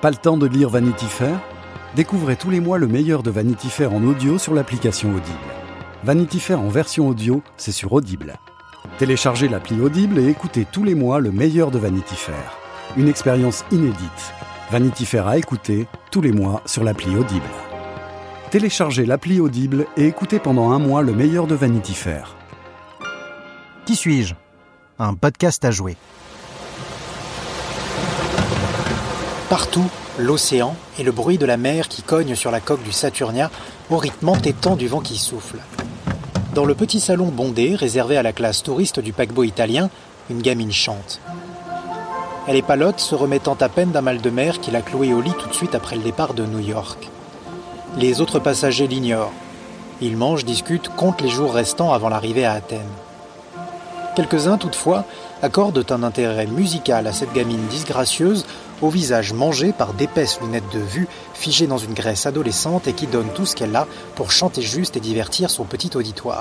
Pas le temps de lire Vanity Fair? Découvrez tous les mois le meilleur de Vanity Fair en audio sur l'application Audible. Vanity Fair en version audio, c'est sur Audible. Téléchargez l'appli Audible et écoutez tous les mois le meilleur de Vanity Fair. Une expérience inédite. Vanity Fair à écouter tous les mois sur l'appli Audible. Téléchargez l'appli Audible et écoutez pendant un mois le meilleur de Vanity Fair. Qui suis-je? Un podcast à jouer. Partout, l'océan et le bruit de la mer qui cogne sur la coque du Saturnia au rythme entêtant du vent qui souffle. Dans le petit salon bondé réservé à la classe touriste du paquebot italien, une gamine chante. Elle est palote, se remettant à peine d'un mal de mer qui l'a clouée au lit tout de suite après le départ de New York. Les autres passagers l'ignorent. Ils mangent, discutent, comptent les jours restants avant l'arrivée à Athènes. Quelques-uns, toutefois, accordent un intérêt musical à cette gamine disgracieuse au visage mangé par d'épaisses lunettes de vue figées dans une graisse adolescente et qui donne tout ce qu'elle a pour chanter juste et divertir son petit auditoire.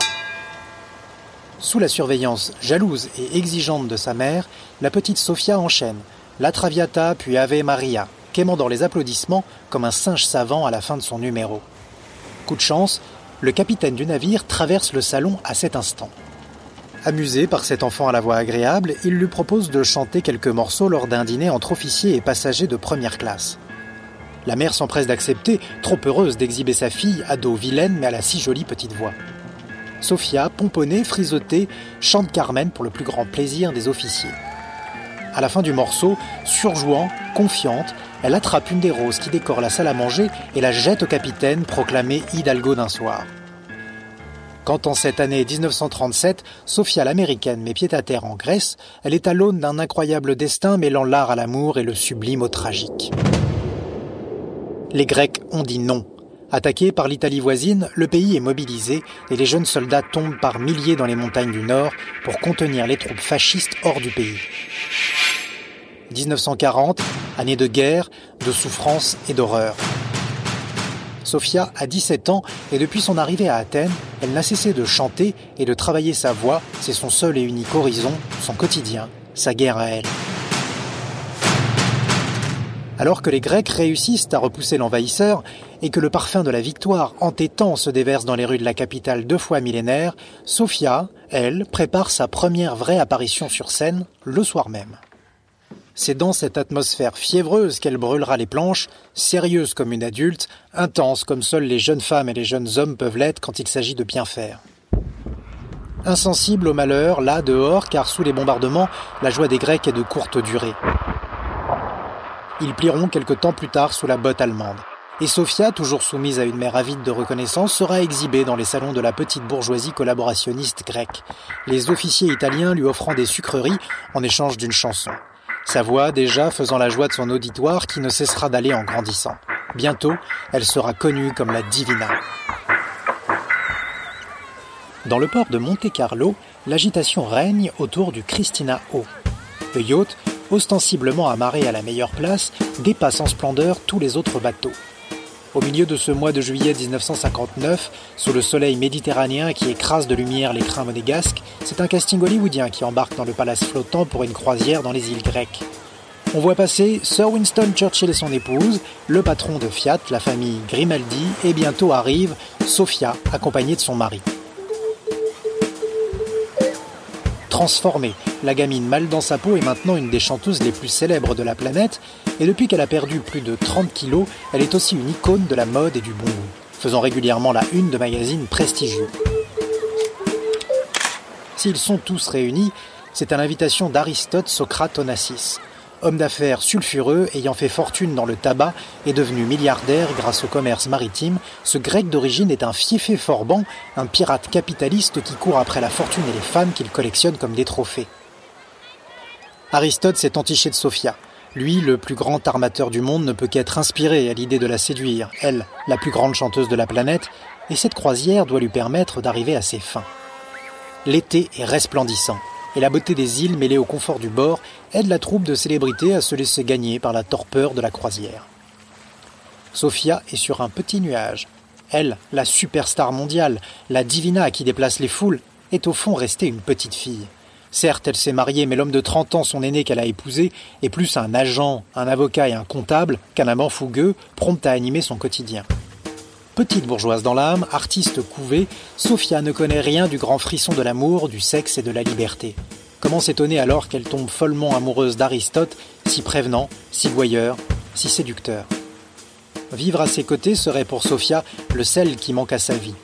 Sous la surveillance jalouse et exigeante de sa mère, la petite Sophia enchaîne La Traviata puis Ave Maria, quémandant les applaudissements comme un singe savant à la fin de son numéro. Coup de chance, le capitaine du navire traverse le salon à cet instant. Amusé par cet enfant à la voix agréable, il lui propose de chanter quelques morceaux lors d'un dîner entre officiers et passagers de première classe. La mère s'empresse d'accepter, trop heureuse d'exhiber sa fille, ado vilaine mais à la si jolie petite voix. Sophia, pomponnée, frisotée, chante Carmen pour le plus grand plaisir des officiers. À la fin du morceau, surjouant, confiante, elle attrape une des roses qui décore la salle à manger et la jette au capitaine, proclamé Hidalgo d'un soir. Quand en cette année 1937, Sophia l'américaine met pied à terre en Grèce, elle est à l'aune d'un incroyable destin mêlant l'art à l'amour et le sublime au tragique. Les Grecs ont dit non. Attaqué par l'Italie voisine, le pays est mobilisé et les jeunes soldats tombent par milliers dans les montagnes du Nord pour contenir les troupes fascistes hors du pays. 1940, année de guerre, de souffrance et d'horreur. Sophia a 17 ans et depuis son arrivée à Athènes, elle n'a cessé de chanter et de travailler sa voix. C'est son seul et unique horizon, son quotidien, sa guerre à elle. Alors que les Grecs réussissent à repousser l'envahisseur et que le parfum de la victoire entêtant se déverse dans les rues de la capitale deux fois millénaire, Sophia, elle, prépare sa première vraie apparition sur scène le soir même. C'est dans cette atmosphère fiévreuse qu'elle brûlera les planches, sérieuse comme une adulte, intense comme seules les jeunes femmes et les jeunes hommes peuvent l'être quand il s'agit de bien faire. Insensible au malheur, là dehors, car sous les bombardements, la joie des Grecs est de courte durée. Ils plieront quelque temps plus tard sous la botte allemande. Et Sophia, toujours soumise à une mère avide de reconnaissance, sera exhibée dans les salons de la petite bourgeoisie collaborationniste grecque, les officiers italiens lui offrant des sucreries en échange d'une chanson sa voix déjà faisant la joie de son auditoire qui ne cessera d'aller en grandissant. Bientôt, elle sera connue comme la Divina. Dans le port de Monte-Carlo, l'agitation règne autour du Christina O. Le yacht, ostensiblement amarré à la meilleure place, dépasse en splendeur tous les autres bateaux. Au milieu de ce mois de juillet 1959, sous le soleil méditerranéen qui écrase de lumière les crins monégasques, c'est un casting hollywoodien qui embarque dans le palace flottant pour une croisière dans les îles grecques. On voit passer Sir Winston Churchill et son épouse, le patron de Fiat, la famille Grimaldi, et bientôt arrive Sophia, accompagnée de son mari. Transformée, la gamine mal dans sa peau est maintenant une des chanteuses les plus célèbres de la planète, et depuis qu'elle a perdu plus de 30 kilos, elle est aussi une icône de la mode et du bon goût, faisant régulièrement la une de magazines prestigieux. S'ils sont tous réunis, c'est à l'invitation d'Aristote Socrate Onassis, homme d'affaires sulfureux ayant fait fortune dans le tabac et devenu milliardaire grâce au commerce maritime, ce grec d'origine est un fiefé forban, un pirate capitaliste qui court après la fortune et les femmes qu'il collectionne comme des trophées. Aristote s'est entiché de Sophia. Lui, le plus grand armateur du monde, ne peut qu'être inspiré à l'idée de la séduire, elle, la plus grande chanteuse de la planète, et cette croisière doit lui permettre d'arriver à ses fins. L'été est resplendissant et la beauté des îles mêlée au confort du bord aide la troupe de célébrités à se laisser gagner par la torpeur de la croisière. Sophia est sur un petit nuage. Elle, la superstar mondiale, la divina qui déplace les foules, est au fond restée une petite fille. Certes, elle s'est mariée, mais l'homme de 30 ans, son aîné qu'elle a épousé, est plus un agent, un avocat et un comptable qu'un amant fougueux, prompt à animer son quotidien. Petite bourgeoise dans l'âme, artiste couvée, Sophia ne connaît rien du grand frisson de l'amour, du sexe et de la liberté. Comment s'étonner alors qu'elle tombe follement amoureuse d'Aristote, si prévenant, si voyeur, si séducteur? Vivre à ses côtés serait pour Sophia le sel qui manque à sa vie.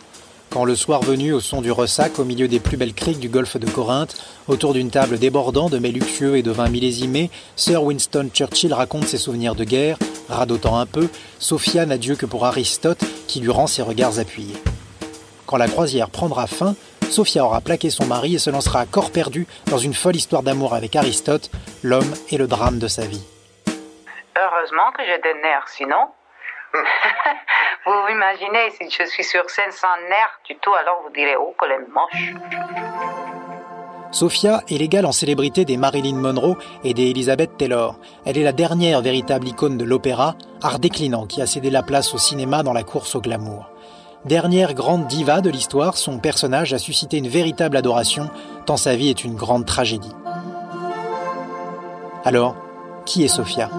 Quand le soir venu, au son du ressac, au milieu des plus belles criques du golfe de Corinthe, autour d'une table débordant de mets luxueux et de vins millésimés, Sir Winston Churchill raconte ses souvenirs de guerre, radotant un peu, Sophia n'a Dieu que pour Aristote, qui lui rend ses regards appuyés. Quand la croisière prendra fin, Sophia aura plaqué son mari et se lancera à corps perdu dans une folle histoire d'amour avec Aristote, l'homme et le drame de sa vie. Heureusement que j'ai des nerfs, sinon vous imaginez, si je suis sur scène sans nerfs du tout, alors vous direz, oh, qu'elle est moche. Sophia est l'égale en célébrité des Marilyn Monroe et des Elizabeth Taylor. Elle est la dernière véritable icône de l'opéra, art déclinant qui a cédé la place au cinéma dans la course au glamour. Dernière grande diva de l'histoire, son personnage a suscité une véritable adoration, tant sa vie est une grande tragédie. Alors, qui est Sophia?